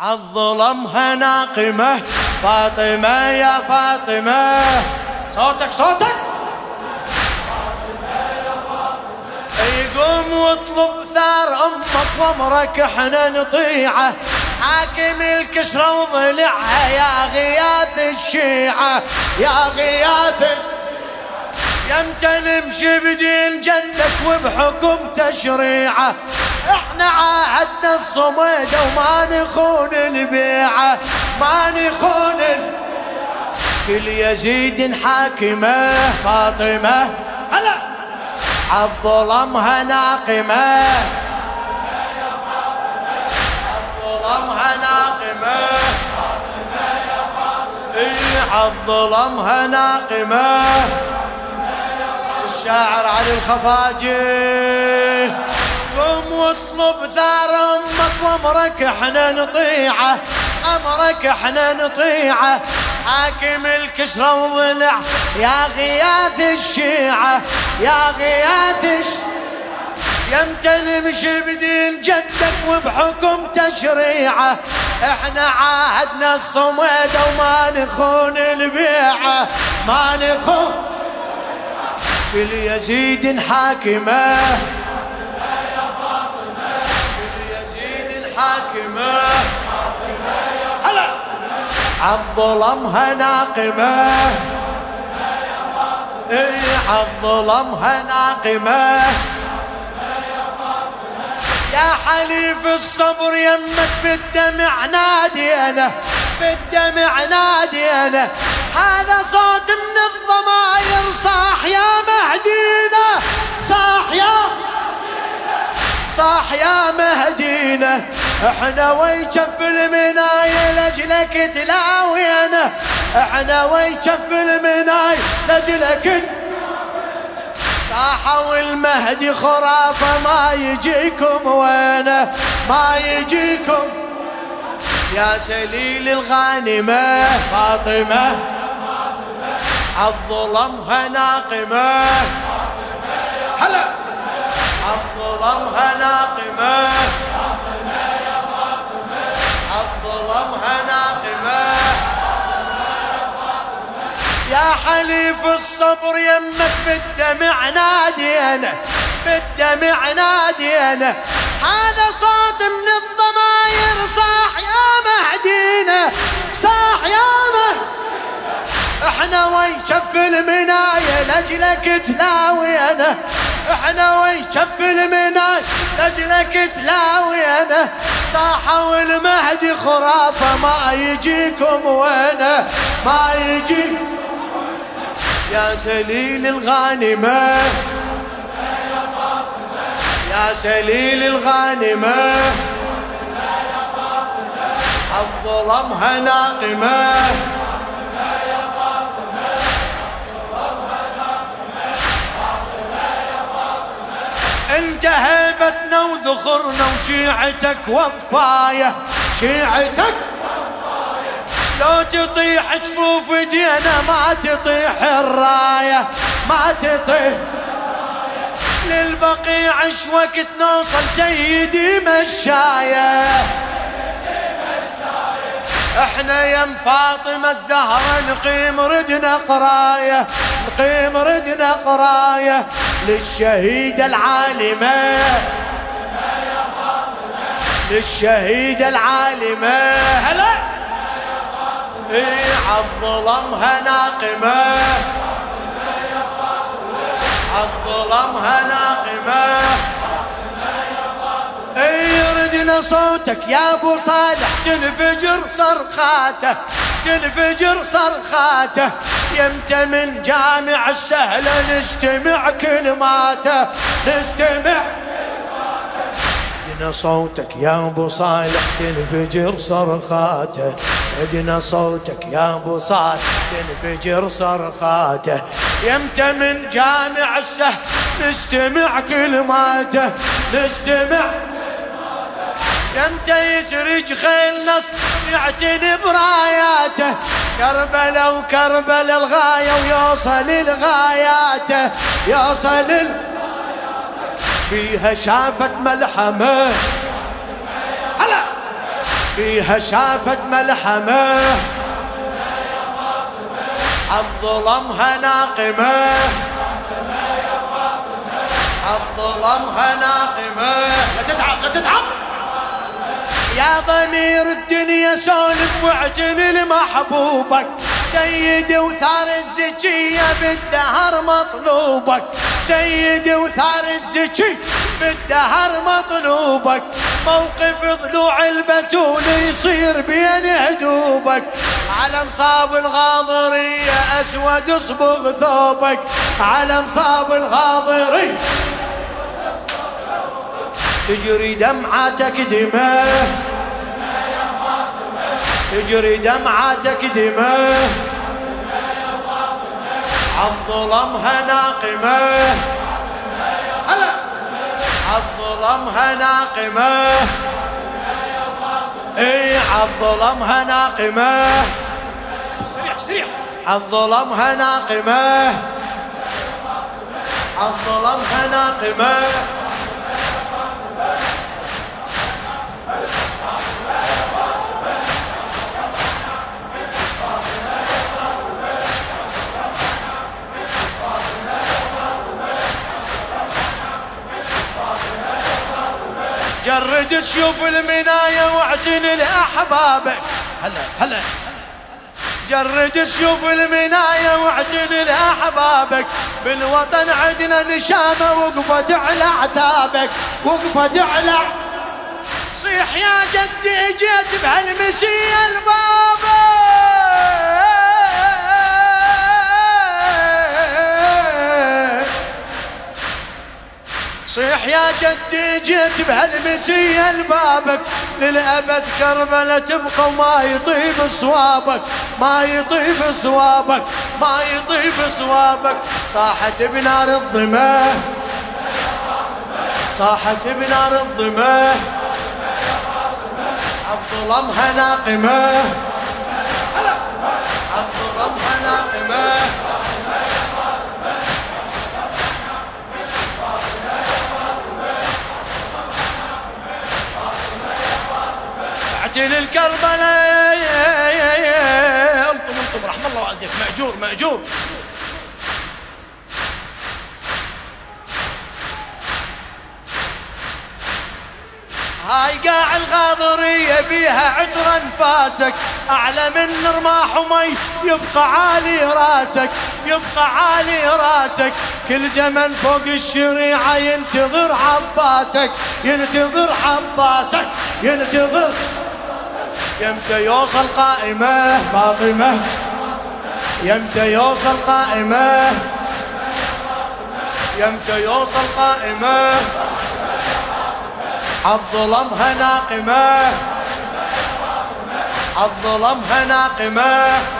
عالظلمها ناقمة فاطمة يا فاطمة. صوتك صوتك. يقوم واطلب ثار أمك وأمرك إحنا نطيعه. حاكم الكسرة وضلعها يا غياث الشيعة يا غياث يمتى نمشي بدين جدك وبحكم تشريعه. إحنا عاهدنا الصميدة وما نخون البيعة ما نخون كل يزيد حاكمة فاطمة. هلا. عالظلمها ناقمة عالظلمها ناقمة عالظلمها ناقمة الشاعر علي الخفاجي. قم واطلب ثار أمك وأمرك إحنا نطيعه أمرك إحنا نطيعه. حاكم الكسرى وضلع يا غياث الشيعة يا غياث الشيعة يمتى نمشي بدين جدك وبحكم تشريعه. إحنا عاهدنا الصمد وما نخون البيعة ما نخون كل يزيد حاكمة. حاكمة. هلا. عالظلمها ناقمة. إي عالظلمها ناقمة. يا حليف الصبر يمك بالدمع نادي أنا. بالدمع نادي أنا. هذا صوت من الضماير إحنا ويكف المناية لجلك تلاوينا إحنا ويكف المناية لجلك صاحوا المهدي خرافة ما يجيكم وينه ما يجيكم. يا سليل الغانمة فاطمة. عالظلمها ناقمة هلا. الظلمها ناقمة يا حليف الصبر يمك بالدمع نادي أنا بالدمع نادي أنا هذا صوت من الضماير صاح يا مهدينا صاح يا مهدينا إحنا وين شف المناية لجلك تلاوي انا إحنا وين شف المناية لجلك تلاوي أنا صاحوا المهدي خرافة ما يجيكم وأنا ما يجي يا سليل الغانمة. يا سليل الغانمة. الظلمها ناقمة. انت هيبتنا وذخرنا وشيعتك وفاية. شيعتك لو تطيح جفوف دينا ما تطيح الراية ما تطيح. للبقيع وقت نوصل سيدي مشاية. إحنا يم فاطمة الزهرة نقيم ردنا قراية نقيم ردنا قراية للشهيدة العالمة. للشهيدة العالمة. هلا! إيه عالظلمها ناقمة عالظلمها ناقمة يردنا صوتك يا أبو صالح. تنفجر صرخاته. تنفجر صرخاته. يمتى من جامع السهلة نستمع كلماته. نستمع ادنا صوتك يا أبو صالح تنفجر صرخاته. ادنا صوتك يا أبو صالح تنفجر صرخاته. يمتى من جامع السهل نستمع كلماته. نستمع يمتى يسرج خيل نصر يعتني براياته. كربلا وكربلا الغاية ويوصل الغاياته يوصل فيها شافت ملحمة. هلا. بيها شافت ملحمة. الظلمها ناقمة. الظلمها ناقمة. لا تتعب لا تتعب. يا ضمير الدنيا سولف واعتني لمحبوبك سيدي وثار الزكية بالدهر مطلوبك. سيدي وثار الزكي بالدهر مطلوبك. موقف ضلوع البتول يصير بين عدوبك. على مصاب الغاضرية أسود اصبغ ثوبك. على مصاب الغاضرية تجري دمعاتك دماء تجري دمعاتك دماء عالظلمها ناقمة هلا عالظلمها ناقمة اي عالظلمها ناقمة سريع سريع. عالظلمها ناقمة عالظلمها ناقمة تشوف المناية واعتني لأحبابك هلا هلا. جرد تشوف المناية واعتني لأحبابك بالوطن عندنا نشامة وقفت على عتابك وقفت على صيح يا جدي جيت بهالمسية البابك صيح يا جدي جيت بهالمسية لبابك للأبد كربلة تبقى وما يطيب صوابك. ما يطيب صوابك ما يطيب صوابك. صاحت بنار الظمأ. صاحت بنار الظمأ. الظلمها ناقمة. الظلمها ناقمة. عجل الكربلاء انطم انطم رحم الله والديك. مأجور مأجور. هاي قاع الغاضرية بيها عطر انفاسك أعلى من رماح ومي يبقى عالي راسك يبقى عالي راسك. كل زمن فوق الشريعة ينتظر عباسك ينتظر عباسك ينتظر يمتى يوصل قائمة؟ فاطمة. يمتى يوصل قائمة؟ يمتى يوصل قائمة؟ الظلمها ناقمة. الظلمها ناقمة.